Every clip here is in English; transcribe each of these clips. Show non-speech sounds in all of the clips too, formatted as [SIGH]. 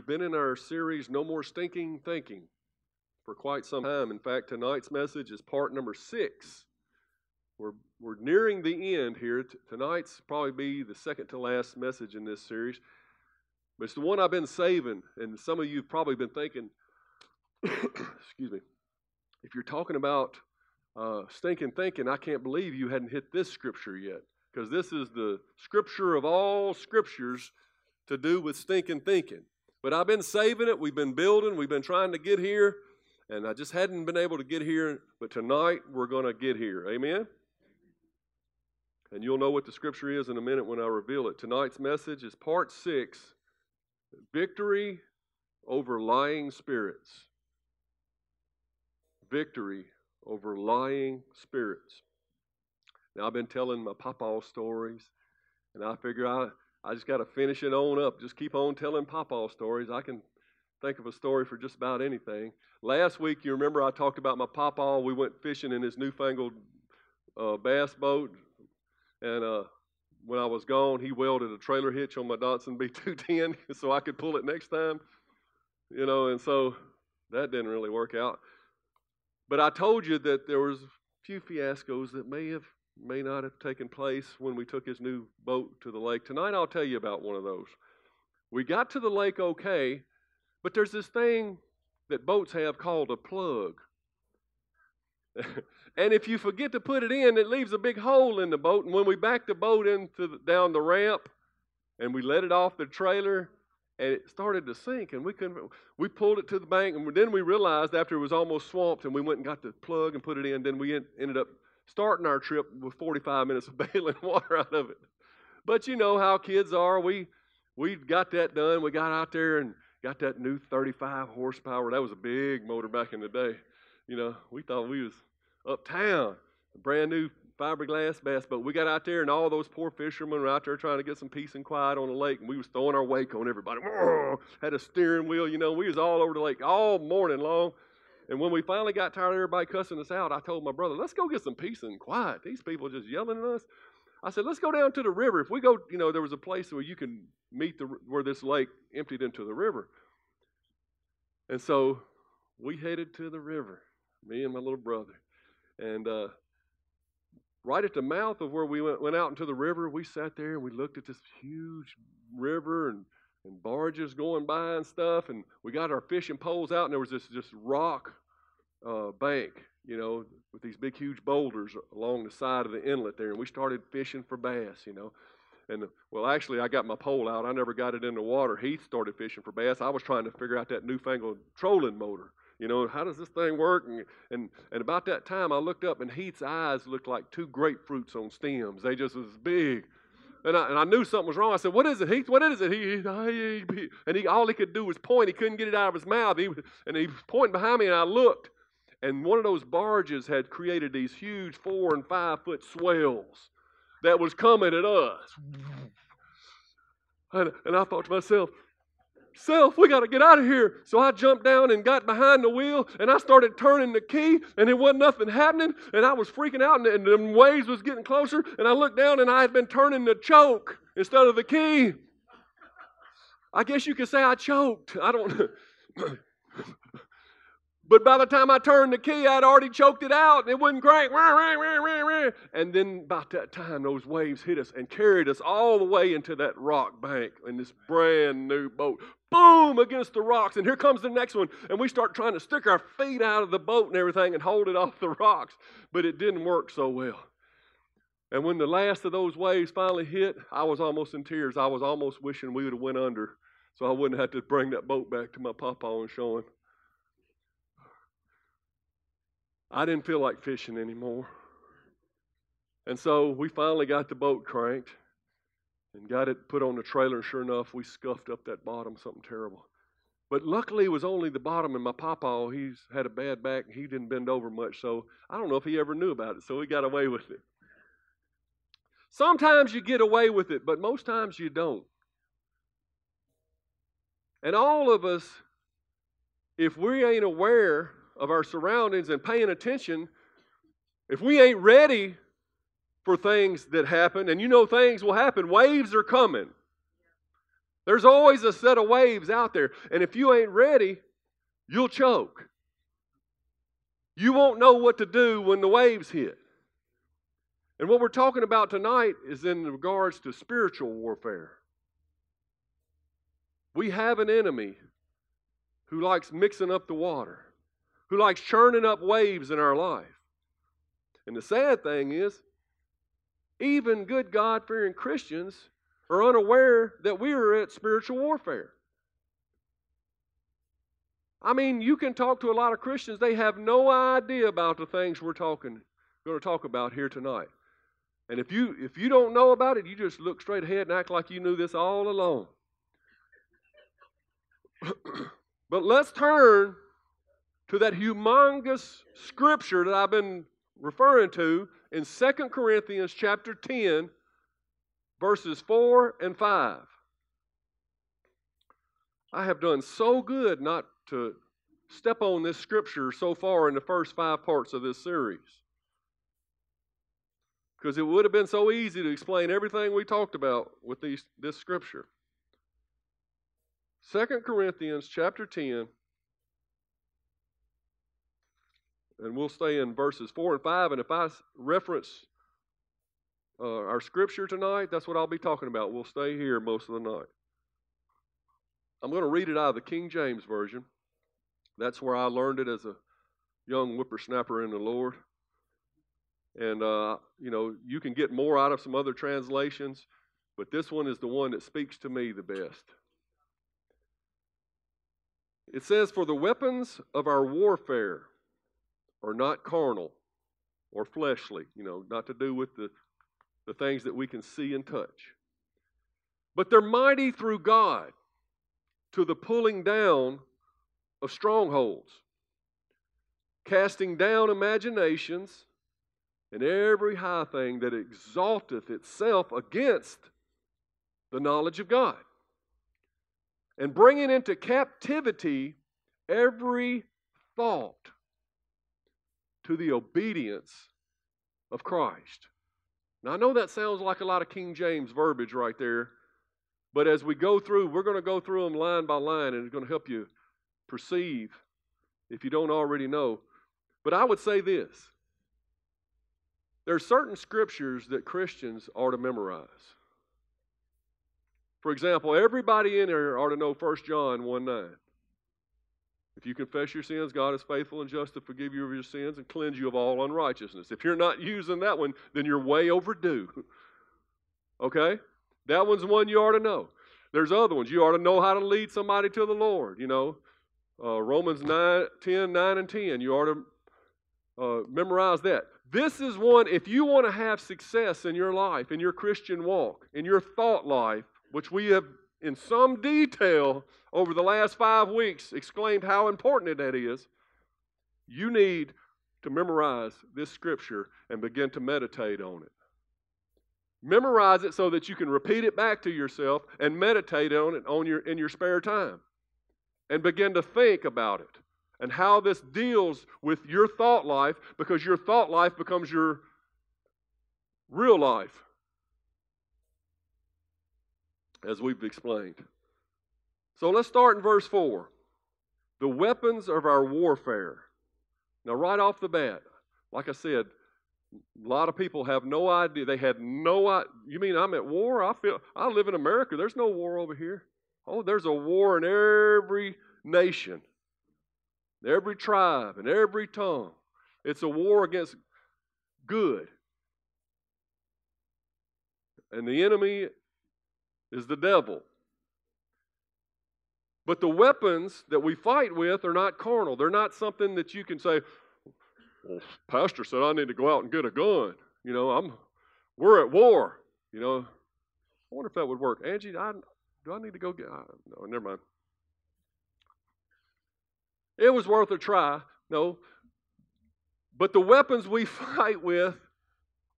We've been in our series "No More Stinking Thinking" for quite some time. In fact, tonight's message is part number six. We're we're nearing the end here. T- Tonight's probably be the second to last message in this series, but it's the one I've been saving. And some of you've probably been thinking, [COUGHS] excuse me, if you're talking about uh, stinking thinking, I can't believe you hadn't hit this scripture yet, because this is the scripture of all scriptures to do with stinking thinking. But I've been saving it. We've been building. We've been trying to get here. And I just hadn't been able to get here. But tonight we're going to get here. Amen? And you'll know what the scripture is in a minute when I reveal it. Tonight's message is part six Victory over lying spirits. Victory over lying spirits. Now, I've been telling my papa stories, and I figure I, I just got to finish it on up. Just keep on telling papa stories. I can think of a story for just about anything. Last week, you remember I talked about my papa. We went fishing in his newfangled uh, bass boat, and uh, when I was gone, he welded a trailer hitch on my Datsun B210 [LAUGHS] so I could pull it next time. You know, and so that didn't really work out. But I told you that there was a few fiascos that may have may not have taken place when we took his new boat to the lake. Tonight I'll tell you about one of those. We got to the lake okay, but there's this thing that boats have called a plug. [LAUGHS] and if you forget to put it in, it leaves a big hole in the boat. And when we backed the boat into the, down the ramp and we let it off the trailer, and it started to sink, and we couldn't. We pulled it to the bank, and then we realized after it was almost swamped, and we went and got the plug and put it in. Then we ended up starting our trip with 45 minutes of [LAUGHS] bailing water out of it. But you know how kids are. We we got that done. We got out there and got that new 35 horsepower. That was a big motor back in the day. You know, we thought we was uptown, brand new fiberglass bass boat. We got out there, and all those poor fishermen were out there trying to get some peace and quiet on the lake, and we was throwing our wake on everybody. Had a steering wheel, you know. We was all over the lake all morning long. And when we finally got tired of everybody cussing us out, I told my brother, let's go get some peace and quiet. These people are just yelling at us. I said, let's go down to the river. If we go, you know, there was a place where you can meet the where this lake emptied into the river. And so we headed to the river, me and my little brother. And uh, right at the mouth of where we went, went out into the river, we sat there and we looked at this huge river and, and barges going by and stuff. And we got our fishing poles out, and there was this just rock uh, bank, you know, with these big, huge boulders along the side of the inlet there. And we started fishing for bass, you know. And well, actually, I got my pole out. I never got it in the water. Heath started fishing for bass. I was trying to figure out that newfangled trolling motor. You know, how does this thing work? And, and, and about that time, I looked up, and Heath's eyes looked like two grapefruits on stems. They just was big. And I, and I knew something was wrong. I said, "What is it, Heath? What is it?" He, he and he all he could do was point. He couldn't get it out of his mouth. He, and he was pointing behind me, and I looked, and one of those barges had created these huge four and five foot swells that was coming at us. And, and I thought to myself, Self, we got to get out of here. So I jumped down and got behind the wheel and I started turning the key and there wasn't nothing happening and I was freaking out and, and the waves was getting closer and I looked down and I had been turning the choke instead of the key. I guess you could say I choked. I don't [LAUGHS] But by the time I turned the key, I'd already choked it out and it wouldn't crank. And then about that time, those waves hit us and carried us all the way into that rock bank in this brand new boat. Boom against the rocks. And here comes the next one. And we start trying to stick our feet out of the boat and everything and hold it off the rocks. But it didn't work so well. And when the last of those waves finally hit, I was almost in tears. I was almost wishing we would have went under so I wouldn't have to bring that boat back to my papa and show him. I didn't feel like fishing anymore. And so we finally got the boat cranked. and got it put on the trailer. Sure enough, we scuffed up that bottom, something terrible. But luckily, it was only the bottom, and my papa, he's had a bad back. He didn't bend over much, so I don't know if he ever knew about it, so he got away with it. Sometimes you get away with it, but most times you don't. And all of us, if we ain't aware of our surroundings and paying attention, if we ain't ready for things that happen, and you know things will happen, waves are coming. There's always a set of waves out there. And if you ain't ready, you'll choke. You won't know what to do when the waves hit. And what we're talking about tonight is in regards to spiritual warfare. We have an enemy who likes mixing up the water, who likes churning up waves in our life. And the sad thing is, even good God fearing Christians are unaware that we are at spiritual warfare. I mean, you can talk to a lot of Christians, they have no idea about the things we're talking going to talk about here tonight. And if you if you don't know about it, you just look straight ahead and act like you knew this all along. [CLEARS THROAT] but let's turn to that humongous scripture that I've been referring to in 2 Corinthians chapter 10 verses 4 and 5. I have done so good not to step on this scripture so far in the first five parts of this series. Because it would have been so easy to explain everything we talked about with these, this scripture. 2 Corinthians chapter 10, and we'll stay in verses 4 and 5. And if I reference uh, our scripture tonight, that's what I'll be talking about. We'll stay here most of the night. I'm going to read it out of the King James Version. That's where I learned it as a young whippersnapper in the Lord. And, uh, you know, you can get more out of some other translations, but this one is the one that speaks to me the best. It says, For the weapons of our warfare are not carnal or fleshly, you know, not to do with the the things that we can see and touch. But they're mighty through God to the pulling down of strongholds, casting down imaginations and every high thing that exalteth itself against the knowledge of God, and bringing into captivity every thought to the obedience of Christ. Now, I know that sounds like a lot of King James verbiage right there, but as we go through, we're going to go through them line by line, and it's going to help you perceive if you don't already know. But I would say this there are certain scriptures that Christians are to memorize. For example, everybody in here ought to know 1 John 1 9. If you confess your sins, God is faithful and just to forgive you of your sins and cleanse you of all unrighteousness. If you're not using that one, then you're way overdue. [LAUGHS] Okay? That one's one you ought to know. There's other ones. You ought to know how to lead somebody to the Lord. You know, uh, Romans 9, 10, 9, and 10. You ought to uh, memorize that. This is one, if you want to have success in your life, in your Christian walk, in your thought life, which we have in some detail over the last five weeks exclaimed how important that is, you need to memorize this scripture and begin to meditate on it. Memorize it so that you can repeat it back to yourself and meditate on it on your, in your spare time. And begin to think about it and how this deals with your thought life because your thought life becomes your real life as we've explained. So let's start in verse 4. The weapons of our warfare. Now, right off the bat, like I said, a lot of people have no idea. They had no idea. You mean I'm at war? I feel I live in America. There's no war over here. Oh, there's a war in every nation, every tribe, and every tongue. It's a war against good. And the enemy is the devil. But the weapons that we fight with are not carnal. They're not something that you can say, well, pastor said I need to go out and get a gun. You know, I'm we're at war, you know. I wonder if that would work. Angie, I, do I need to go get? I, no, never mind. It was worth a try. No. But the weapons we [LAUGHS] fight with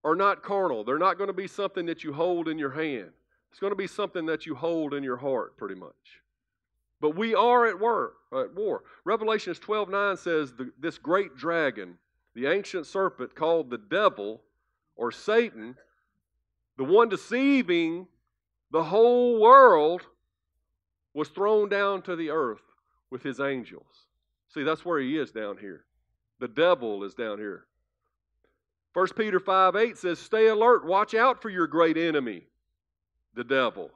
are not carnal. They're not going to be something that you hold in your hand. It's going to be something that you hold in your heart, pretty much. But we are at war. At war. Revelations 12 9 says, This great dragon, the ancient serpent called the devil or Satan, the one deceiving the whole world, was thrown down to the earth with his angels. See, that's where he is down here. The devil is down here. 1 Peter 5 8 says, Stay alert, watch out for your great enemy, the devil.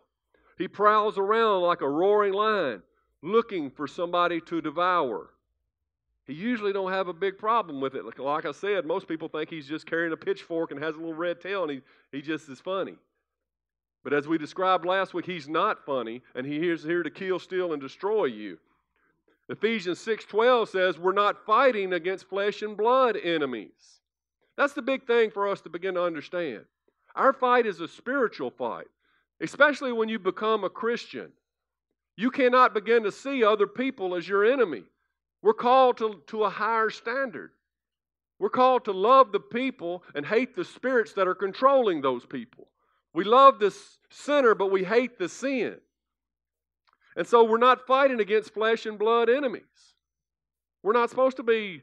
He prowls around like a roaring lion, looking for somebody to devour. He usually don't have a big problem with it. Like I said, most people think he's just carrying a pitchfork and has a little red tail and he, he just is funny. But as we described last week, he's not funny and he is here to kill, steal, and destroy you. Ephesians 6:12 says we're not fighting against flesh and blood enemies. That's the big thing for us to begin to understand. Our fight is a spiritual fight, especially when you become a Christian. You cannot begin to see other people as your enemy. We're called to, to a higher standard. We're called to love the people and hate the spirits that are controlling those people. We love the sinner, but we hate the sin. And so we're not fighting against flesh and blood enemies. We're not supposed to be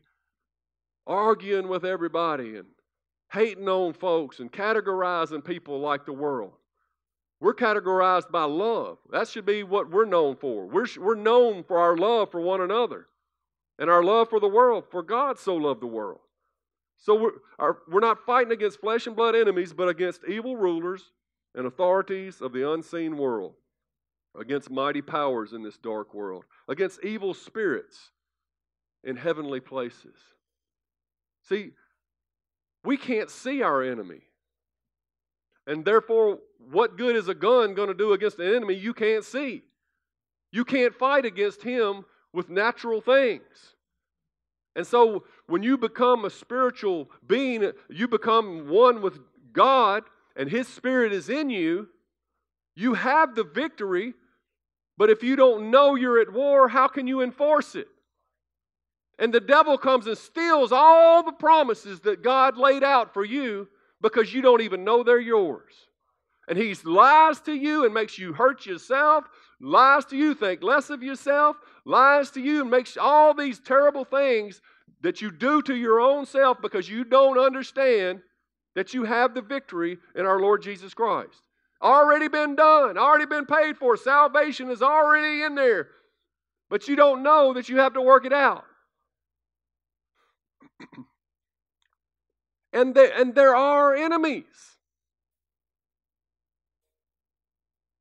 arguing with everybody and hating on folks and categorizing people like the world. We're categorized by love. That should be what we're known for. We're, we're known for our love for one another and our love for the world, for God so loved the world. So we're, our, we're not fighting against flesh and blood enemies, but against evil rulers and authorities of the unseen world, against mighty powers in this dark world, against evil spirits in heavenly places. See, we can't see our enemy. And therefore, what good is a gun going to do against an enemy you can't see? You can't fight against him with natural things. And so, when you become a spiritual being, you become one with God, and His Spirit is in you, you have the victory. But if you don't know you're at war, how can you enforce it? And the devil comes and steals all the promises that God laid out for you because you don't even know they're yours. And he lies to you and makes you hurt yourself, lies to you, think less of yourself, lies to you and makes all these terrible things that you do to your own self because you don't understand that you have the victory in our Lord Jesus Christ. Already been done, already been paid for. Salvation is already in there. But you don't know that you have to work it out. [CLEARS THROAT] and, there, and there are enemies.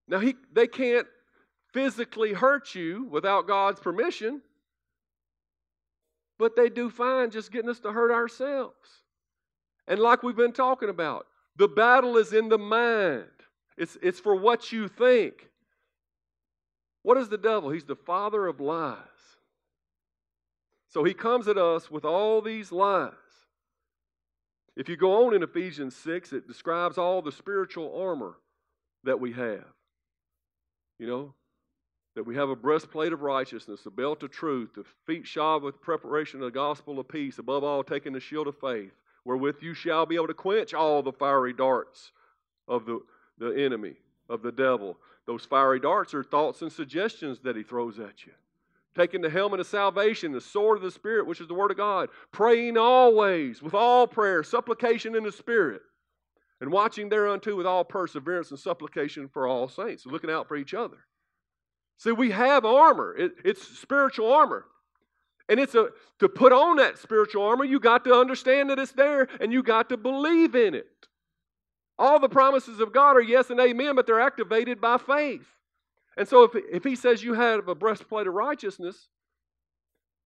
Now, he, they can't physically hurt you without God's permission, but they do fine just getting us to hurt ourselves. And like we've been talking about, the battle is in the mind, it's, it's for what you think. What is the devil? He's the father of lies. So he comes at us with all these lies. If you go on in Ephesians 6, it describes all the spiritual armor that we have. You know, that we have a breastplate of righteousness, a belt of truth, the feet shod with preparation of the gospel of peace, above all, taking the shield of faith, wherewith you shall be able to quench all the fiery darts of the, the enemy, of the devil. Those fiery darts are thoughts and suggestions that he throws at you. Taking the helmet of salvation, the sword of the Spirit, which is the Word of God, praying always with all prayer, supplication in the Spirit and watching thereunto with all perseverance and supplication for all saints, looking out for each other. See, we have armor. It, it's spiritual armor. And it's a to put on that spiritual armor, you got to understand that it's there and you got to believe in it. All the promises of God are yes and amen, but they're activated by faith. And so if, if he says you have a breastplate of righteousness,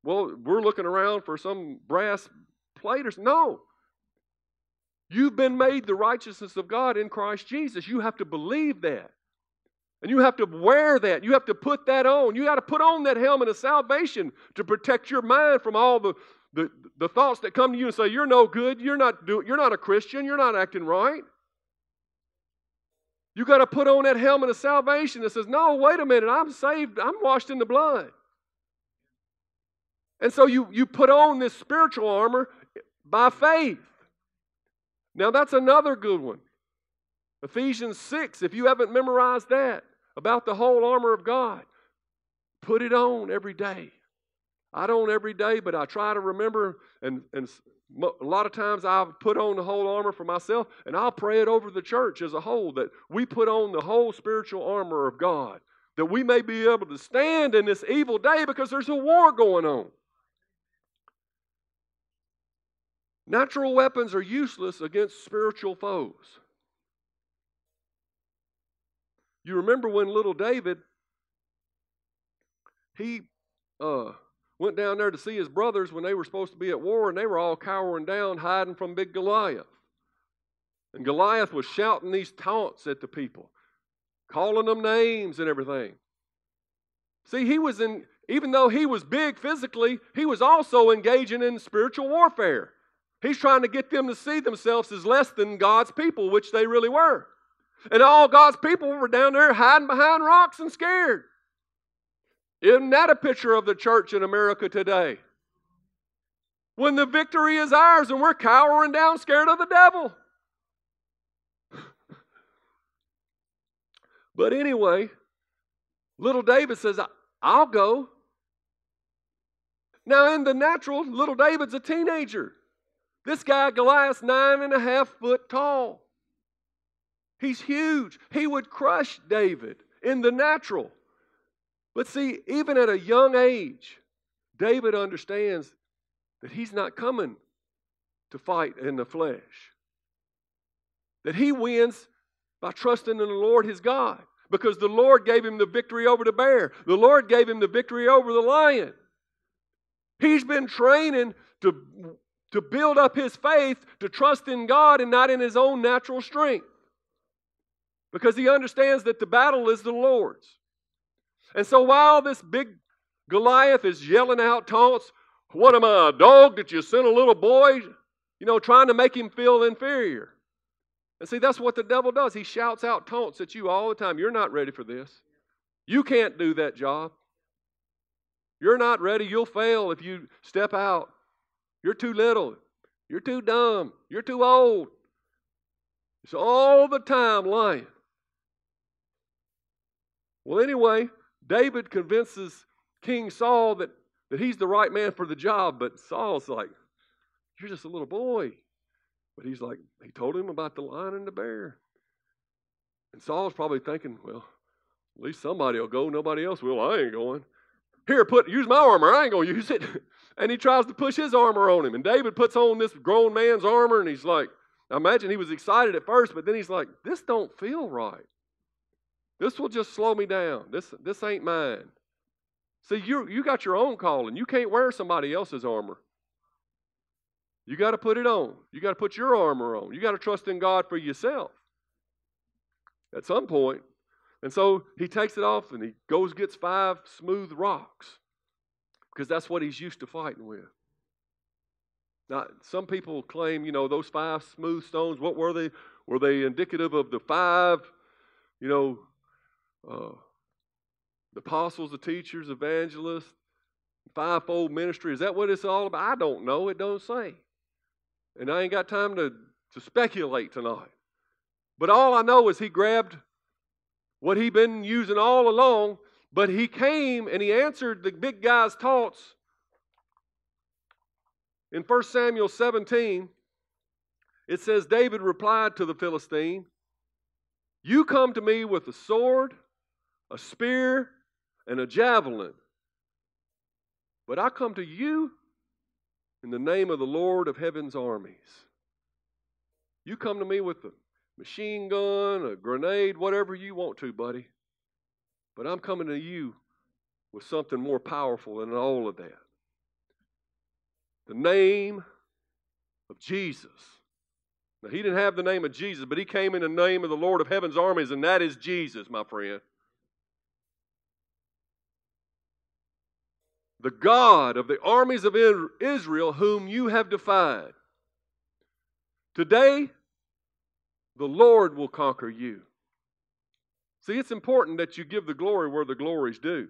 well, we're looking around for some brass plate or no. You've been made the righteousness of God in Christ Jesus. You have to believe that. And you have to wear that. You have to put that on. You got to put on that helmet of salvation to protect your mind from all the, the, the thoughts that come to you and say, You're no good. You're not, do, you're not a Christian. You're not acting right. You got to put on that helmet of salvation that says, No, wait a minute, I'm saved, I'm washed in the blood. And so you, you put on this spiritual armor by faith. Now, that's another good one. Ephesians 6, if you haven't memorized that, about the whole armor of God, put it on every day. I don't every day, but I try to remember, and, and a lot of times I've put on the whole armor for myself, and I'll pray it over the church as a whole that we put on the whole spiritual armor of God, that we may be able to stand in this evil day because there's a war going on. Natural weapons are useless against spiritual foes. You remember when little David, he uh, went down there to see his brothers when they were supposed to be at war, and they were all cowering down, hiding from big Goliath. And Goliath was shouting these taunts at the people, calling them names and everything. See, he was in, even though he was big physically, he was also engaging in spiritual warfare. He's trying to get them to see themselves as less than God's people, which they really were. And all God's people were down there hiding behind rocks and scared. Isn't that a picture of the church in America today? When the victory is ours and we're cowering down scared of the devil. [LAUGHS] but anyway, little David says, I'll go. Now, in the natural, little David's a teenager. This guy, Goliath's nine and a half foot tall. He's huge. He would crush David in the natural. But see, even at a young age, David understands that he's not coming to fight in the flesh. That he wins by trusting in the Lord his God. Because the Lord gave him the victory over the bear, the Lord gave him the victory over the lion. He's been training to, to build up his faith, to trust in God and not in his own natural strength. Because he understands that the battle is the Lord's. And so while this big Goliath is yelling out taunts, What am I, a dog that you sent a little boy? You know, trying to make him feel inferior. And see, that's what the devil does. He shouts out taunts at you all the time. You're not ready for this. You can't do that job. You're not ready. You'll fail if you step out. You're too little. You're too dumb. You're too old. It's all the time lying. Well, anyway, David convinces King Saul that, that he's the right man for the job, but Saul's like, You're just a little boy. But he's like, He told him about the lion and the bear. And Saul's probably thinking, Well, at least somebody will go, nobody else will. I ain't going. Here, put use my armor. I ain't gonna use it. [LAUGHS] And he tries to push his armor on him. And David puts on this grown man's armor, and he's like, I imagine he was excited at first, but then he's like, This don't feel right. This will just slow me down. This, this ain't mine. See, you, you got your own calling. You can't wear somebody else's armor. You got to put it on. You got to put your armor on. You got to trust in God for yourself at some point. And so he takes it off and he goes gets five smooth rocks because that's what he's used to fighting with. Now, some people claim, you know, those five smooth stones, what were they? Were they indicative of the five, you know, uh, the apostles, the teachers, evangelists, fivefold ministry. Is that what it's all about? I don't know. It don't say. And I ain't got time to, to speculate tonight. But all I know is he grabbed what he'd been using all along, but he came and he answered the big guy's taunts. In 1 Samuel 17, it says, David replied to the Philistine, You come to me with a sword a spear, and a javelin. But I come to you in the name of the Lord of heaven's armies. You come to me with a machine gun, a grenade, whatever you want to, buddy. But I'm coming to you with something more powerful than all of that. The name of Jesus. Now, he didn't have the name of Jesus, but he came in the name of the Lord of heaven's armies, and that is Jesus, my friend. The God of the armies of Israel, whom you have defied. Today, the Lord will conquer you. See, it's important that you give the glory where the glory's due.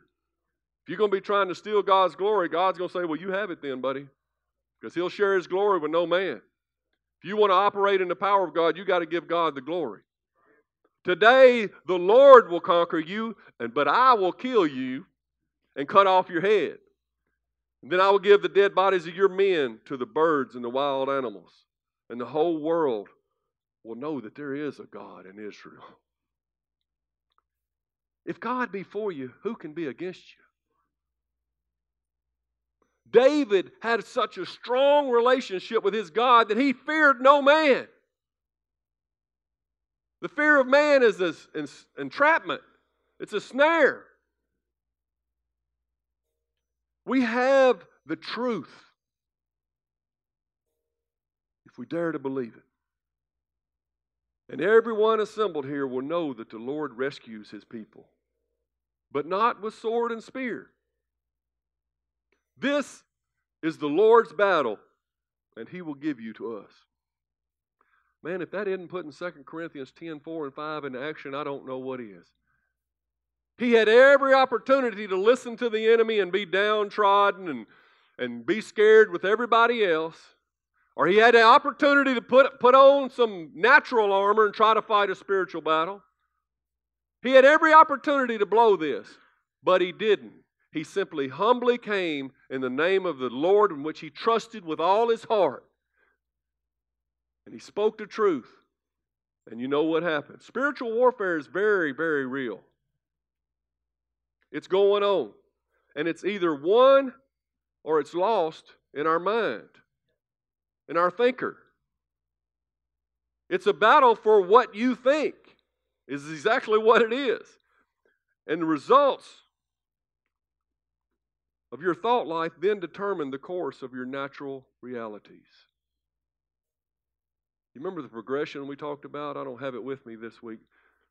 If you're going to be trying to steal God's glory, God's going to say, Well, you have it then, buddy. Because He'll share His glory with no man. If you want to operate in the power of God, you got to give God the glory. Today, the Lord will conquer you, and but I will kill you and cut off your head. And then I will give the dead bodies of your men to the birds and the wild animals, and the whole world will know that there is a God in Israel. If God be for you, who can be against you? David had such a strong relationship with his God that he feared no man. The fear of man is an entrapment, it's a snare. We have the truth if we dare to believe it. And everyone assembled here will know that the Lord rescues his people, but not with sword and spear. This is the Lord's battle, and he will give you to us. Man, if that isn't putting 2 Corinthians 10 4 and 5 into action, I don't know what is. He had every opportunity to listen to the enemy and be downtrodden and, and be scared with everybody else. Or he had the opportunity to put, put on some natural armor and try to fight a spiritual battle. He had every opportunity to blow this, but he didn't. He simply humbly came in the name of the Lord in which he trusted with all his heart. And he spoke the truth. And you know what happened. Spiritual warfare is very, very real. It's going on. And it's either won or it's lost in our mind, in our thinker. It's a battle for what you think, is exactly what it is. And the results of your thought life then determine the course of your natural realities. You remember the progression we talked about? I don't have it with me this week,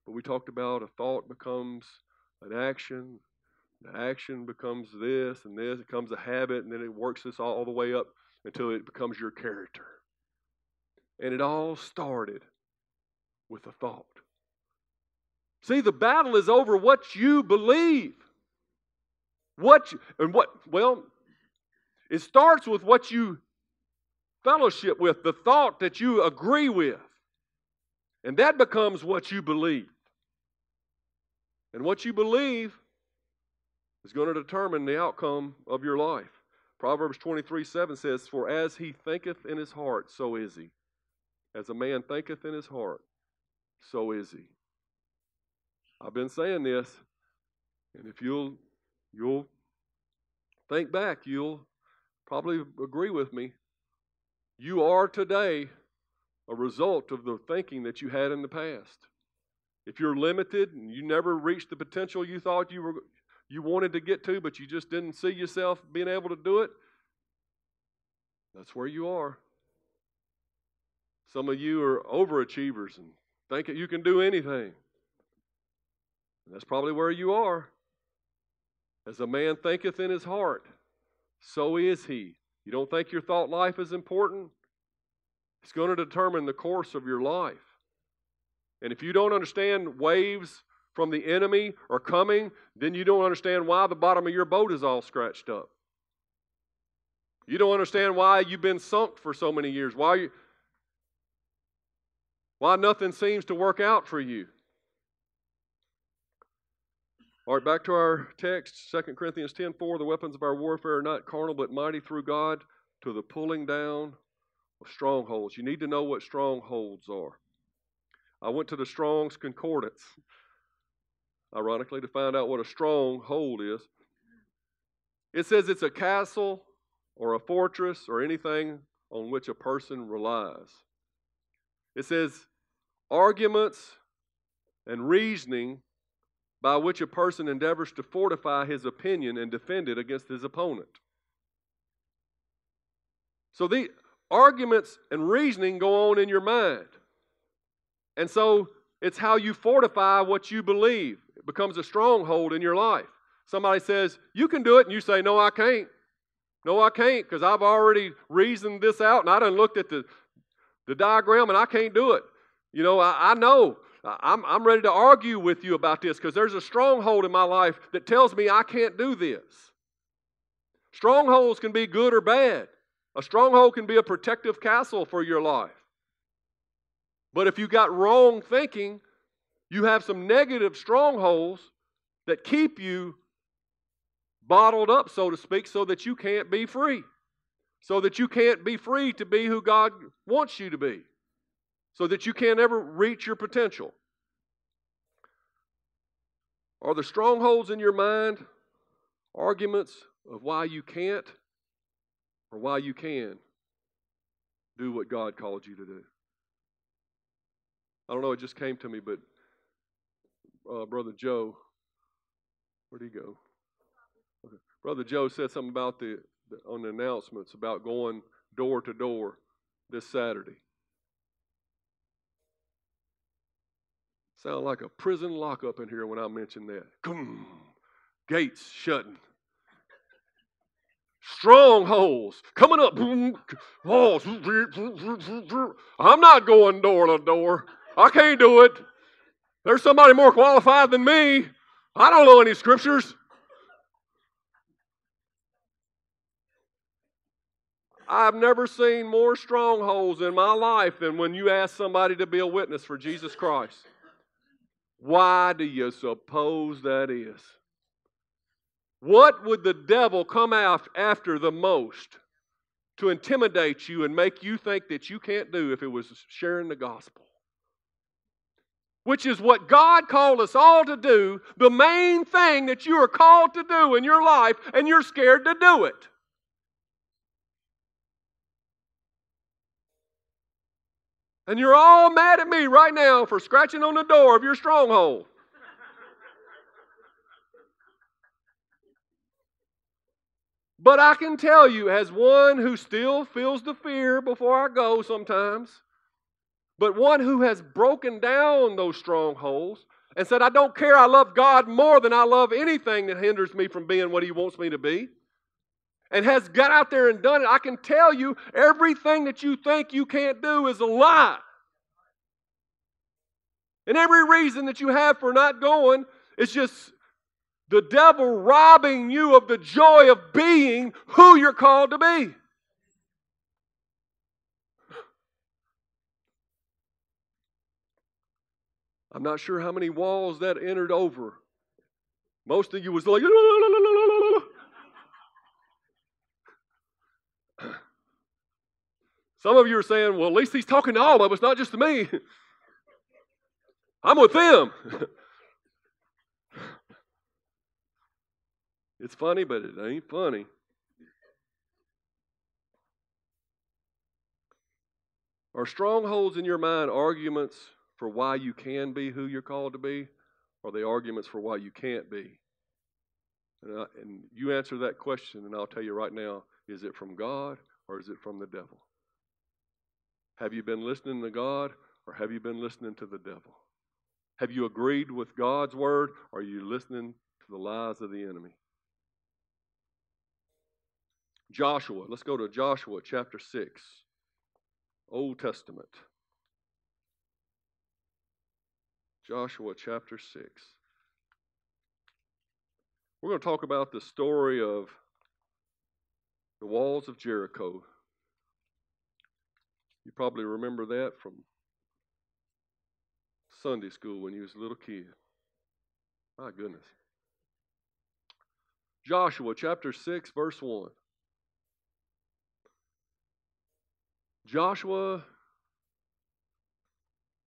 but we talked about a thought becomes an action, the action becomes this and this, becomes a habit, and then it works this all, all the way up until it becomes your character. And it all started with a thought. See, the battle is over what you believe. What you, and what well, it starts with what you fellowship with, the thought that you agree with. And that becomes what you believe. And what you believe is going to determine the outcome of your life. Proverbs 23 7 says, For as he thinketh in his heart, so is he. As a man thinketh in his heart, so is he. I've been saying this, and if you'll you'll think back, you'll probably agree with me. You are today a result of the thinking that you had in the past. If you're limited and you never reached the potential you thought you were you wanted to get to, but you just didn't see yourself being able to do it, that's where you are. Some of you are overachievers and think that you can do anything. And that's probably where you are. As a man thinketh in his heart, so is he. You don't think your thought life is important? It's going to determine the course of your life. And if you don't understand waves from the enemy are coming, then you don't understand why the bottom of your boat is all scratched up. You don't understand why you've been sunk for so many years, why, you, why nothing seems to work out for you. All right, back to our text, 2 Corinthians 10 4. The weapons of our warfare are not carnal, but mighty through God to the pulling down of strongholds. You need to know what strongholds are. I went to the Strong's Concordance ironically, to find out what a stronghold is. It says it's a castle or a fortress or anything on which a person relies. It says arguments and reasoning by which a person endeavors to fortify his opinion and defend it against his opponent. So the arguments and reasoning go on in your mind. And so it's how you fortify what you believe It becomes a stronghold in your life. Somebody says, You can do it, and you say, No, I can't. No, I can't, because I've already reasoned this out and I done looked at the, the diagram and I can't do it. You know, I, I know. I'm, I'm ready to argue with you about this because there's a stronghold in my life that tells me I can't do this. Strongholds can be good or bad. A stronghold can be a protective castle for your life. But if you got wrong thinking, you have some negative strongholds that keep you bottled up, so to speak, so that you can't be free. So that you can't be free to be who God wants you to be. So that you can't ever reach your potential. Are the strongholds in your mind arguments of why you can't or why you can do what God called you to do? I don't know, it just came to me, but uh, Brother Joe, where'd he go? Okay. Brother Joe said something about the, the on the announcements about going door to door this Saturday. Sound like a prison lockup in here when I mention that. Boom. Gates shutting. Strongholds coming up. Walls. I'm not going door to door. I can't do it. There's somebody more qualified than me. I don't know any scriptures. I've never seen more strongholds in my life than when you ask somebody to be a witness for Jesus Christ. Why do you suppose that is? What would the devil come after the most to intimidate you and make you think that you can't do if it was sharing the gospel? Which is what God called us all to do, the main thing that you are called to do in your life, and you're scared to do it. And you're all mad at me right now for scratching on the door of your stronghold. But I can tell you, as one who still feels the fear before I go sometimes, but one who has broken down those strongholds and said, I don't care, I love God more than I love anything that hinders me from being what He wants me to be, and has got out there and done it, I can tell you everything that you think you can't do is a lie. And every reason that you have for not going is just the devil robbing you of the joy of being who you're called to be. I'm not sure how many walls that entered over. Most of you was like, [CLEARS THROAT] some of you are saying, well, at least he's talking to all of us, not just to me. [LAUGHS] I'm with them. [LAUGHS] it's funny, but it ain't funny. Are strongholds in your mind arguments for why you can be who you're called to be? Or they arguments for why you can't be? And, I, and you answer that question, and I'll tell you right now is it from God or is it from the devil? Have you been listening to God or have you been listening to the devil? Have you agreed with God's word or are you listening to the lies of the enemy? Joshua, let's go to Joshua chapter 6, Old Testament. Joshua chapter 6. We're going to talk about the story of the walls of Jericho. You probably remember that from Sunday school when you was a little kid. My goodness. Joshua chapter 6, verse 1. Joshua,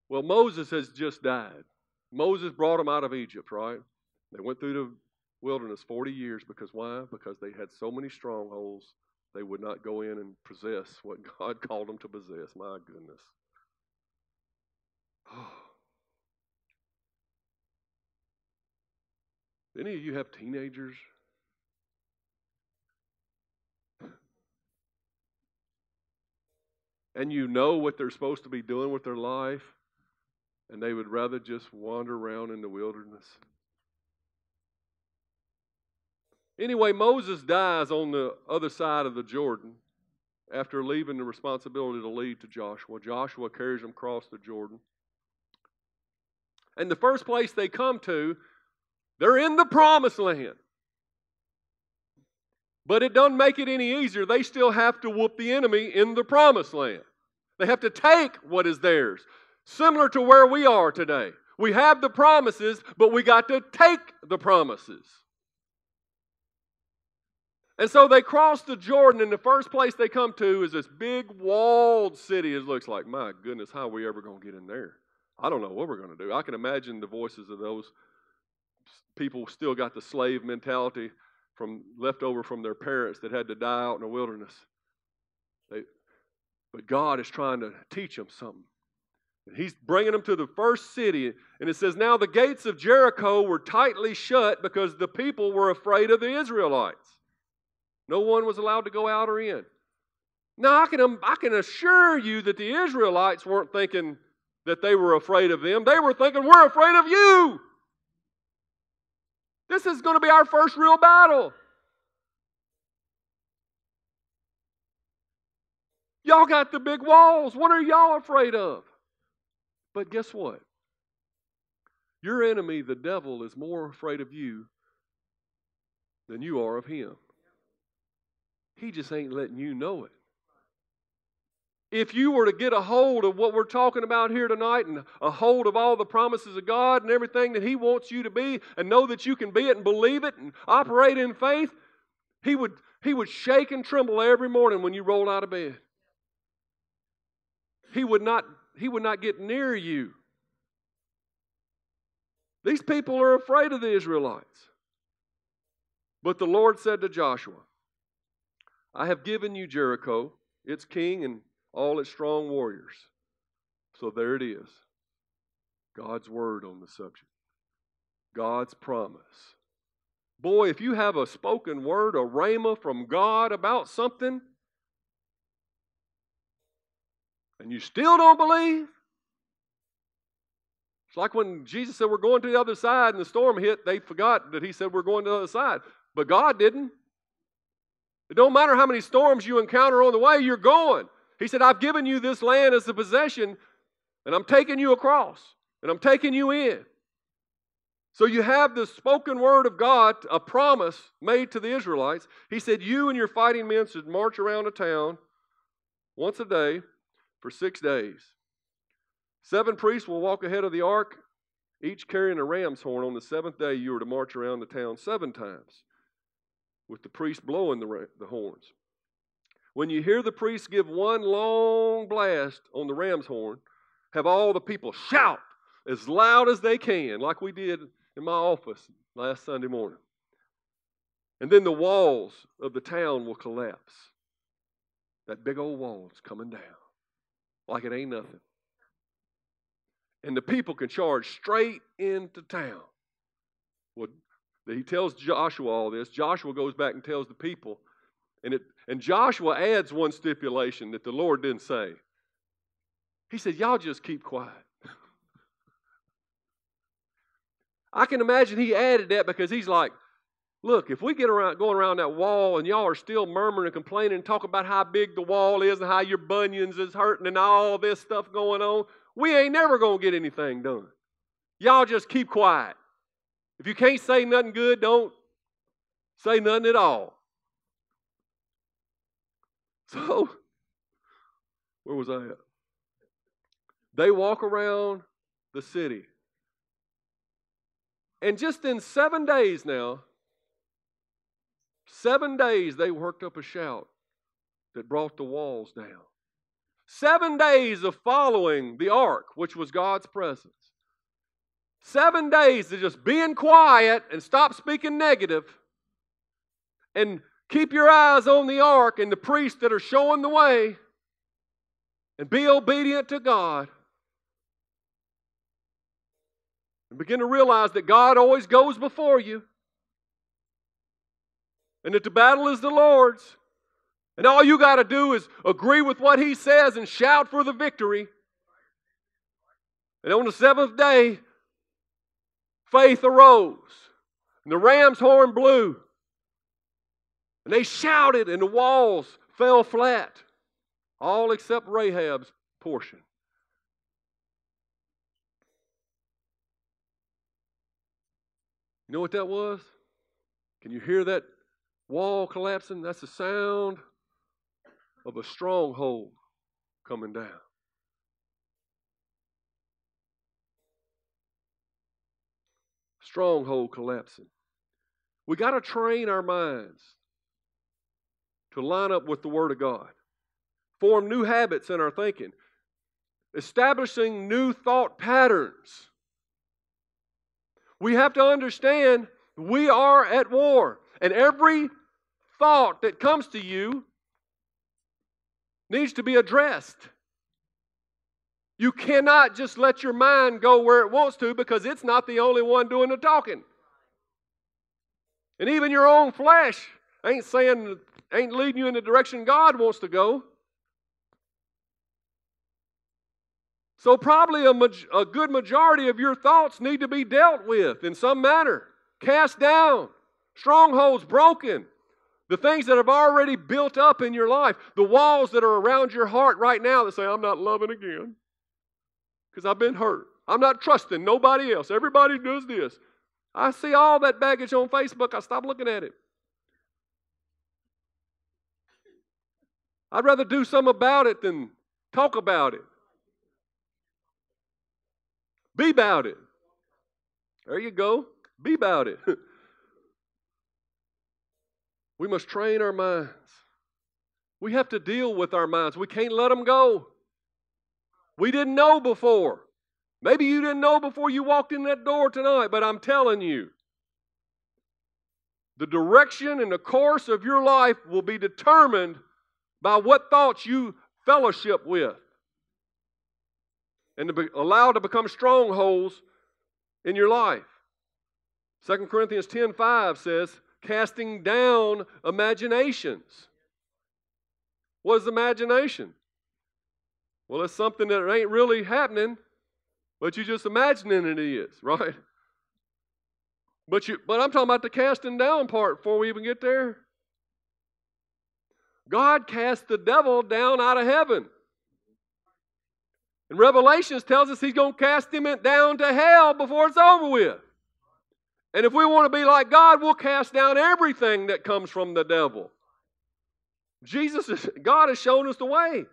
well, Moses has just died. Moses brought them out of Egypt, right? They went through the wilderness 40 years because why? Because they had so many strongholds, they would not go in and possess what [LAUGHS] God called them to possess. My goodness. [SIGHS] Any of you have teenagers? And you know what they're supposed to be doing with their life, and they would rather just wander around in the wilderness. Anyway, Moses dies on the other side of the Jordan after leaving the responsibility to lead to Joshua. Joshua carries him across the Jordan. And the first place they come to, they're in the promised land. But it doesn't make it any easier. They still have to whoop the enemy in the promised land. They have to take what is theirs. Similar to where we are today. We have the promises, but we got to take the promises. And so they cross the Jordan, and the first place they come to is this big walled city. It looks like, my goodness, how are we ever going to get in there? I don't know what we're going to do. I can imagine the voices of those people still got the slave mentality from left over from their parents that had to die out in the wilderness. They, but God is trying to teach them something. He's bringing them to the first city, and it says, Now the gates of Jericho were tightly shut because the people were afraid of the Israelites. No one was allowed to go out or in. Now, I can, um, I can assure you that the Israelites weren't thinking that they were afraid of them. They were thinking, we're afraid of you. This is going to be our first real battle. Y'all got the big walls. What are y'all afraid of? But guess what? Your enemy, the devil, is more afraid of you than you are of him. He just ain't letting you know it. If you were to get a hold of what we're talking about here tonight and a hold of all the promises of God and everything that He wants you to be and know that you can be it and believe it and operate in faith, He would, he would shake and tremble every morning when you roll out of bed. He would not, he would not get near you. These people are afraid of the Israelites. But the Lord said to Joshua, I have given you Jericho, its king, and all its strong warriors. So there it is. God's word on the subject. God's promise. Boy, if you have a spoken word, a rhema from God about something, and you still don't believe, it's like when Jesus said we're going to the other side and the storm hit, they forgot that he said we're going to the other side. But God didn't. It don't matter how many storms you encounter on the way, you're going. He said, I've given you this land as a possession, and I'm taking you across, and I'm taking you in. So you have the spoken word of God, a promise made to the Israelites. He said, You and your fighting men should march around a town once a day for six days. Seven priests will walk ahead of the ark, each carrying a ram's horn. On the seventh day, you are to march around the town seven times with the priest blowing the, the horns. When you hear the priest give one long blast on the ram's horn, have all the people shout as loud as they can, like we did in my office last Sunday morning. And then the walls of the town will collapse. That big old wall is coming down like it ain't nothing. And the people can charge straight into town. Well, he tells Joshua all this. Joshua goes back and tells the people. And, it, and Joshua adds one stipulation that the Lord didn't say. He said, Y'all just keep quiet. [LAUGHS] I can imagine he added that because he's like, Look, if we get around going around that wall and y'all are still murmuring and complaining and talk about how big the wall is and how your bunions is hurting and all this stuff going on, we ain't never gonna get anything done. Y'all just keep quiet. If you can't say nothing good, don't say nothing at all. [LAUGHS] So, where was I at? They walk around the city. And just in seven days now, seven days they worked up a shout that brought the walls down. Seven days of following the ark, which was God's presence. Seven days of just being quiet and stop speaking negative and keep your eyes on the ark and the priests that are showing the way and be obedient to God. And begin to realize that God always goes before you and that the battle is the Lord's. And all you got to do is agree with what He says and shout for the victory. And on the seventh day, faith arose, and the ram's horn blew, and they shouted, and the walls fell flat, all except Rahab's portion. You know what that was? Can you hear that wall collapsing? That's the sound of a stronghold coming down. Stronghold collapsing. We got to train our minds to line up with the Word of God, form new habits in our thinking, establishing new thought patterns. We have to understand we are at war, and every thought that comes to you needs to be addressed. You cannot just let your mind go where it wants to because it's not the only one doing the talking. And even your own flesh ain't saying, ain't leading you in the direction God wants to go. So, probably a, a good majority of your thoughts need to be dealt with in some manner, cast down, strongholds broken, the things that have already built up in your life, the walls that are around your heart right now that say, I'm not loving again because I've been hurt. I'm not trusting nobody else. Everybody does this. I see all that baggage on Facebook. I stop looking at it. I'd rather do something about it than talk about it. Be about it. There you go. Be about it. [LAUGHS] we must train our minds. We have to deal with our minds. We can't let them go. We didn't know before. Maybe you didn't know before you walked in that door tonight, but I'm telling you, the direction and the course of your life will be determined by what thoughts you fellowship with and to be allowed to become strongholds in your life. 2 Corinthians 10:5 says, casting down imaginations. What is imagination? Well, it's something that ain't really happening, but you just imagining it is, [LAUGHS] right? But you but I'm talking about the casting down part before we even get there. God cast the devil down out of heaven. And Revelations tells us he's going to cast him down to hell before it's over with. And if we want to be like God, we'll cast down everything that comes from the devil. Jesus is, God has shown us the way.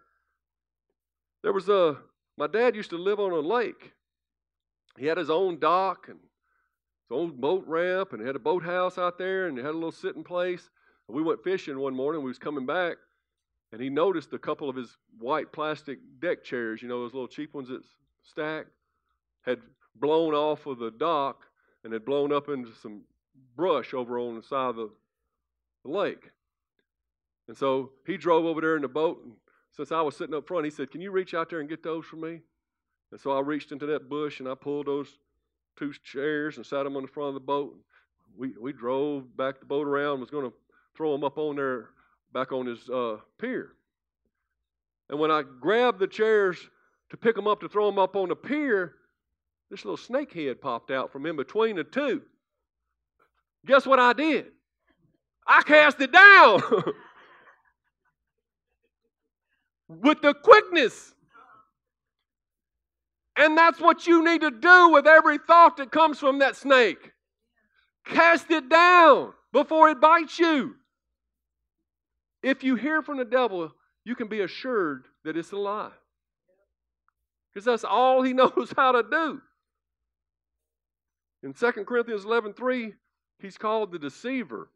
There was a, my dad used to live on a lake. He had his own dock and his own boat ramp and he had a boathouse out there and he had a little sitting place. We went fishing one morning. We was coming back, and he noticed a couple of his white plastic deck chairs, you know, those little cheap ones that stack, had blown off of the dock and had blown up into some brush over on the side of the, lake. And so he drove over there in the boat, and since I was sitting up front, he said, Can you reach out there and get those for me? And so I reached into that bush and I pulled those two chairs and sat them on the front of the boat. We, we drove back the boat around, was going to throw them up on there, back on his uh, pier. And when I grabbed the chairs to pick them up to throw them up on the pier, this little snake head popped out from in between the two. Guess what I did? I cast it down. [LAUGHS] with the quickness. And that's what you need to do with every thought that comes from that snake. Cast it down before it bites you. If you hear from the devil, you can be assured that it's a lie. Because that's all he [LAUGHS] knows how to do. In 2 Corinthians 11 3, he's called the deceiver.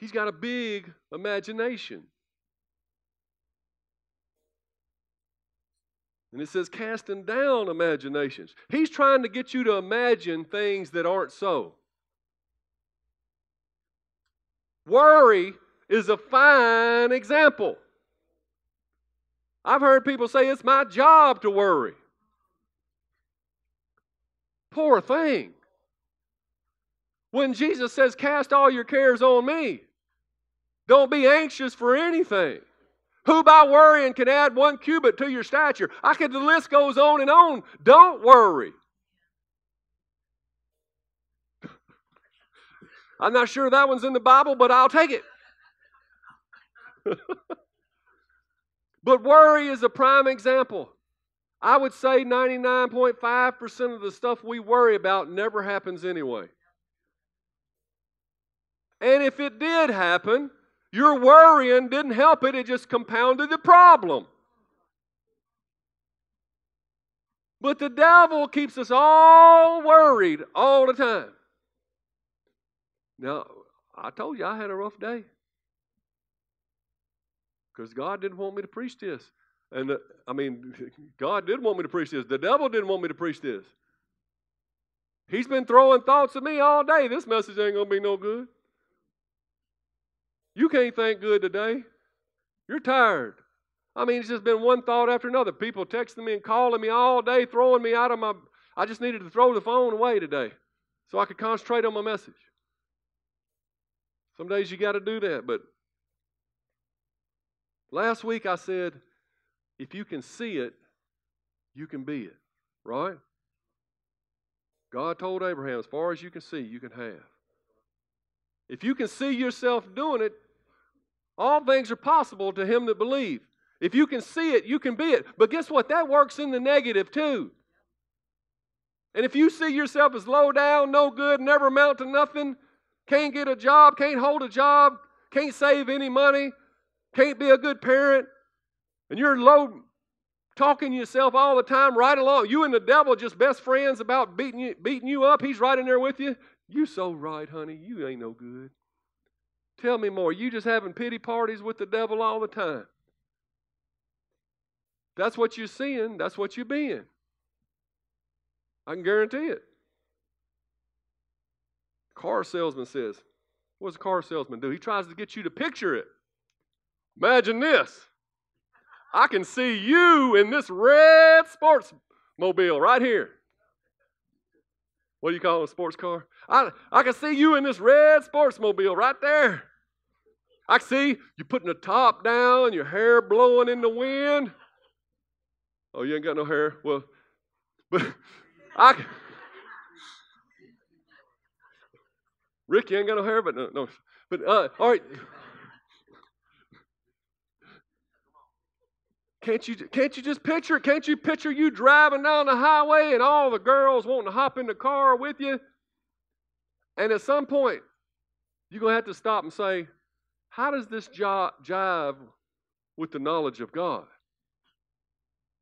He's got a big imagination. And it says, casting down imaginations. He's trying to get you to imagine things that aren't so. Worry is a fine example. I've heard people say it's my job to worry. Poor thing. When Jesus says, Cast all your cares on me, don't be anxious for anything. Who by worrying can add one cubit to your stature? I could, the list goes on and on. Don't worry. [LAUGHS] I'm not sure that one's in the Bible, but I'll take it. [LAUGHS] but worry is a prime example. I would say 99.5% of the stuff we worry about never happens anyway. And if it did happen, your worrying didn't help it, it just compounded the problem. But the devil keeps us all worried all the time. Now, I told you I had a rough day. Because God didn't want me to preach this. And uh, I mean, [LAUGHS] God did want me to preach this. The devil didn't want me to preach this. He's been throwing thoughts at me all day. This message ain't going to be no good. You can't think good today. You're tired. I mean, it's just been one thought after another. People texting me and calling me all day, throwing me out of my. I just needed to throw the phone away today so I could concentrate on my message. Some days you got to do that, but last week I said, if you can see it, you can be it, right? God told Abraham, as far as you can see, you can have. If you can see yourself doing it, all things are possible to him that believe. If you can see it, you can be it. But guess what? That works in the negative too. And if you see yourself as low down, no good, never amount to nothing, can't get a job, can't hold a job, can't save any money, can't be a good parent, and you're low talking yourself all the time right along. You and the devil just best friends about beating you, beating you up. He's right in there with you. You so right, honey. You ain't no good. Tell me more. You just having pity parties with the devil all the time. That's what you're seeing. That's what you're being. I can guarantee it. Car salesman says, What does a car salesman do? He tries to get you to picture it. Imagine this. I can see you in this red sports mobile right here. What do you call it, a sports car? I, I can see you in this red sports mobile right there. I see you putting the top down, your hair blowing in the wind. Oh, you ain't got no hair? Well, [LAUGHS] but I. Rick, you ain't got no hair, but no, no. But uh, all right. Can't you, can't you just picture it? Can't you picture you driving down the highway and all the girls wanting to hop in the car with you? And at some point, you're going to have to stop and say, how does this jive with the knowledge of God?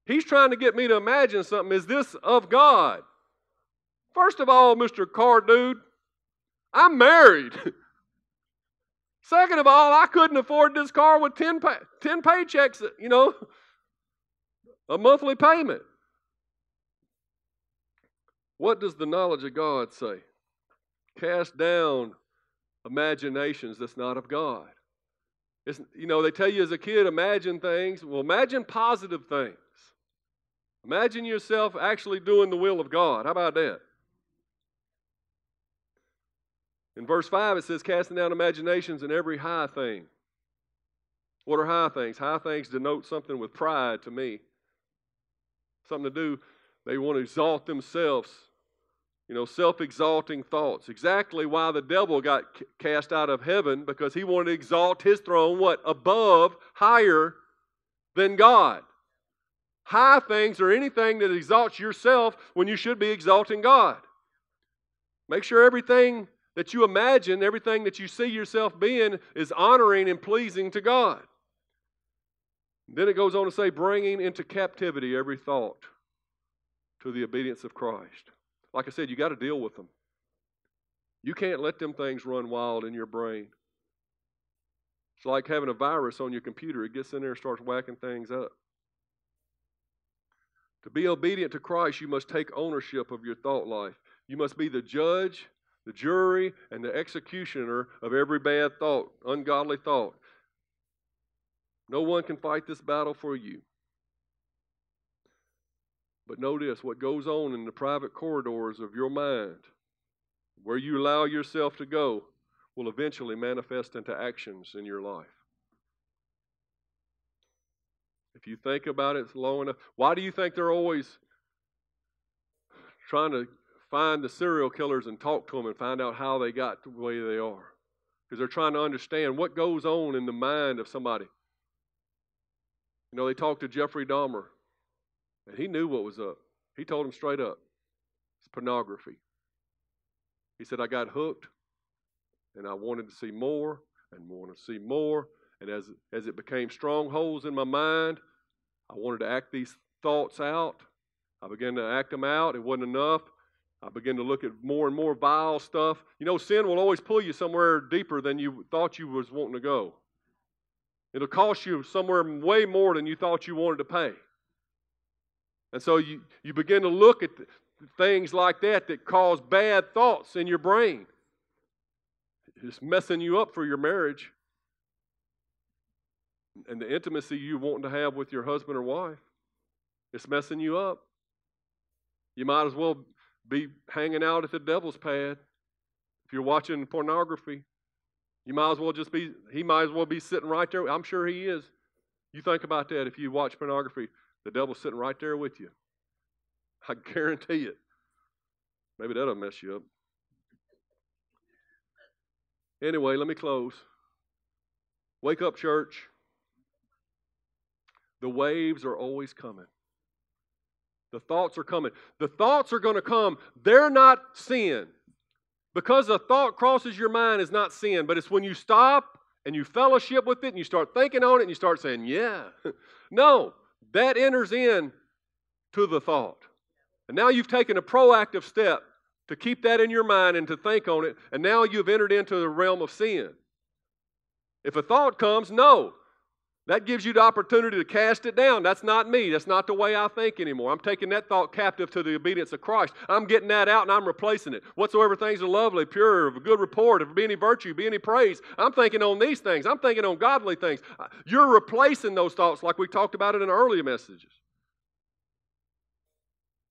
He's trying to get me to imagine something. Is this of God? First of all, Mr. Car Dude, I'm married. [LAUGHS] Second of all, I couldn't afford this car with 10, pay, 10 paychecks, you know, a monthly payment. What does the knowledge of God say? Cast down imaginations that's not of God. It's, you know, they tell you as a kid, imagine things. Well, imagine positive things. Imagine yourself actually doing the will of God. How about that? In verse 5, it says, casting down imaginations and every high thing. What are high things? High things denote something with pride to me. Something to do, they want to exalt themselves. You know, self exalting thoughts. Exactly why the devil got cast out of heaven, because he wanted to exalt his throne, what? Above, higher than God. High things are anything that exalts yourself when you should be exalting God. Make sure everything that you imagine, everything that you see yourself being, is honoring and pleasing to God. Then it goes on to say, bringing into captivity every thought to the obedience of Christ. Like I said, you got to deal with them. You can't let them things run wild in your brain. It's like having a virus on your computer. It gets in there and starts whacking things up. To be obedient to Christ, you must take ownership of your thought life. You must be the judge, the jury, and the executioner of every bad thought, ungodly thought. No one can fight this battle for you. But notice what goes on in the private corridors of your mind, where you allow yourself to go, will eventually manifest into actions in your life. If you think about it long enough, why do you think they're always trying to find the serial killers and talk to them and find out how they got the way they are? Because they're trying to understand what goes on in the mind of somebody. You know, they talked to Jeffrey Dahmer. And he knew what was up. He told him straight up it's pornography. He said, I got hooked and I wanted to see more and wanted to see more. And as, as it became strongholds in my mind, I wanted to act these thoughts out. I began to act them out. It wasn't enough. I began to look at more and more vile stuff. You know, sin will always pull you somewhere deeper than you thought you was wanting to go. It'll cost you somewhere way more than you thought you wanted to pay. And so you, you begin to look at things like that that cause bad thoughts in your brain. It's messing you up for your marriage and the intimacy you want to have with your husband or wife. It's messing you up. You might as well be hanging out at the devil's pad if you're watching pornography. You might as well just be, he might as well be sitting right there. I'm sure he is. You think about that if you watch pornography, the devil's sitting right there with you. I [LAUGHS] guarantee it. Maybe that'll mess you up. Anyway, let me close. Wake up, church. The waves are always coming. The thoughts are coming. The thoughts are going to come. They're not sin. Because a thought crosses your mind is not sin, but it's when you stop and you fellowship with it and you start thinking on it and you start saying, yeah. [LAUGHS] no, that enters in to the thought. And now you've taken a proactive step to keep that in your mind and to think on it, and now you've entered into the realm of sin. If a thought comes, no, that gives you the opportunity to cast it down. That's not me. That's not the way I think anymore. I'm taking that thought captive to the obedience of Christ. I'm getting that out and I'm replacing it. Whatsoever things are lovely, pure, of a good report, if there be any virtue, be any praise, I'm thinking on these things. I'm thinking on godly things. You're replacing those thoughts like we talked about it in earlier messages.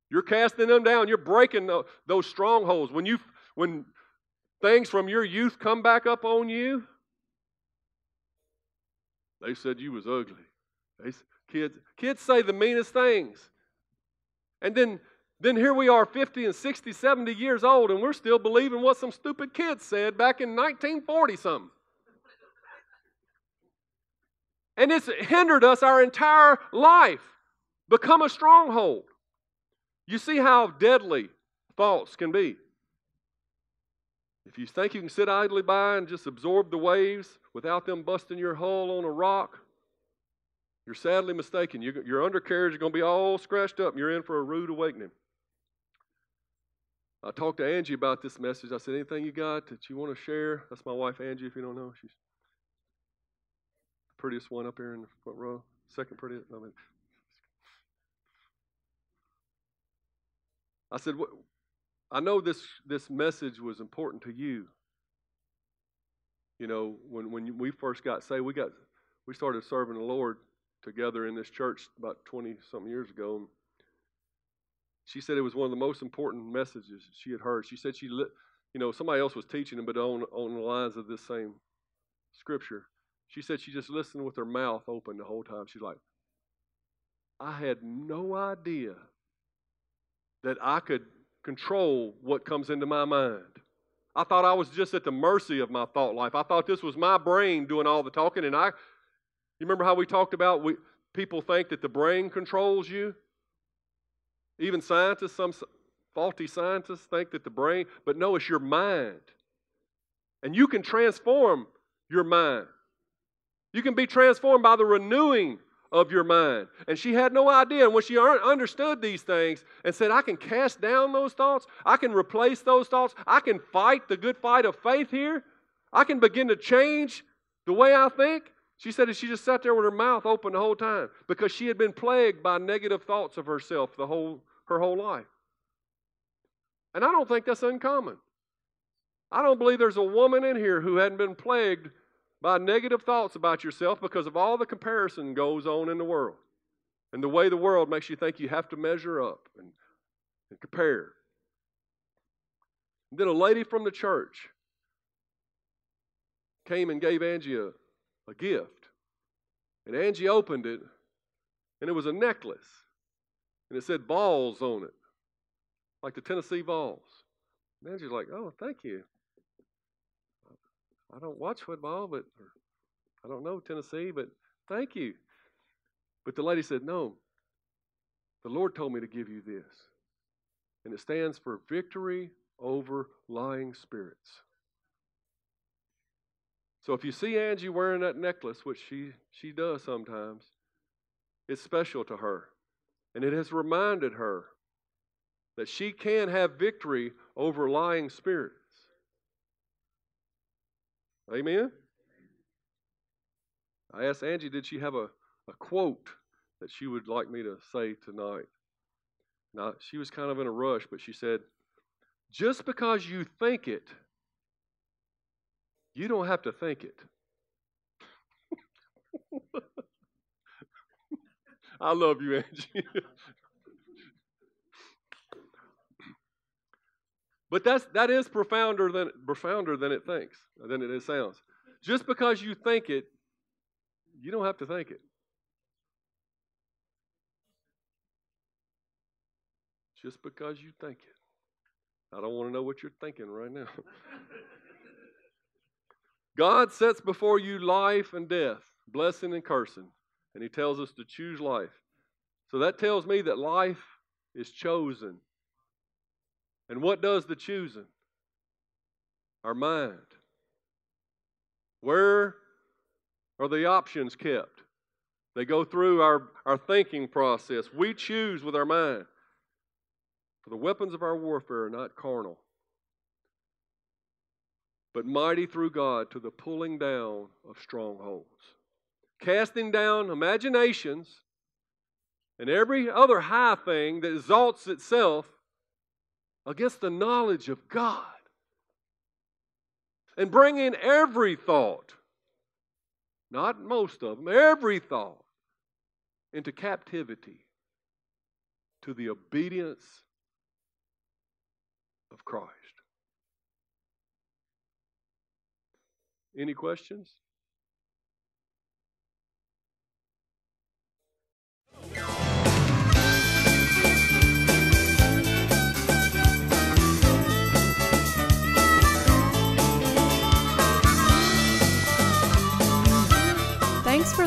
You're casting them down. You're breaking those strongholds. When you when things from your youth come back up on you, they said you was ugly. They, kids, kids say the meanest things. And then, then here we are 50 and 60, 70 years old, and we're still believing what some stupid kids said back in 1940 something. And it's hindered us our entire life. Become a stronghold. You see how deadly thoughts can be. If you think you can sit idly by and just absorb the waves without them busting your hull on a rock, you're sadly mistaken. You, your undercarriage is going to be all scratched up and you're in for a rude awakening. I talked to Angie about this message. I said, Anything you got that you want to share? That's my wife, Angie, if you don't know. She's the prettiest one up here in the front row. Second prettiest. I, mean, I said, I know this, this message was important to you. You know, when, when we first got saved, we got we started serving the Lord together in this church about 20 something years ago. And she said it was one of the most important messages she had heard. She said she, you know, somebody else was teaching them, but on, on the lines of this same scripture. She said she just listened with her mouth open the whole time. She's like, I had no idea that I could control what comes into my mind. I thought I was just at the mercy of my thought life. I thought this was my brain doing all the talking. And I, you remember how we talked about we, people think that the brain controls you? Even scientists, some faulty scientists think that the brain, but no, it's your mind. And you can transform your mind. You can be transformed by the renewing of your mind. And she had no idea. And when she understood these things and said, I can cast down those thoughts, I can replace those thoughts, I can fight the good fight of faith here, I can begin to change the way I think. She said that she just sat there with her mouth open the whole time because she had been plagued by negative thoughts of herself the whole, her whole life. And I don't think that's uncommon. I don't believe there's a woman in here who hadn't been plagued by negative thoughts about yourself because of all the comparison goes on in the world. And the way the world makes you think you have to measure up and, and compare. And then a lady from the church came and gave Angie a, a gift. And Angie opened it, and it was a necklace. And it said Vols on it, like the Tennessee Vols. And Angie's like, oh, thank you. I don't watch football, but I don't know Tennessee, but thank you. But the lady said, No. the Lord told me to give you this. And it stands for victory over lying spirits. So if you see Angie wearing that necklace, which she, she does sometimes, it's special to her. And it has reminded her that she can have victory over lying spirits. Amen? I asked Angie, did she have a, a quote that she would like me to say tonight? Now, she was kind of in a rush, but she said, just because you think it, you don't have to think it. [LAUGHS] I love you, Angie. [LAUGHS] but that's that is profounder than profounder than it thinks, than it sounds. Just because you think it, you don't have to think it. Just because you think it. I don't want to know what you're thinking right now. [LAUGHS] God sets before you life and death, blessing and cursing, and He tells us to choose life. So that tells me that life is chosen. And what does the choosing? Our mind. Where are the options kept? They go through our, our thinking process. We choose with our mind. For the weapons of our warfare are not carnal, but mighty through God to the pulling down of strongholds, casting down imaginations and every other high thing that exalts itself against the knowledge of God, and bringing every thought, not most of them, every thought, into captivity to the obedience of Christ. Any questions? Thanks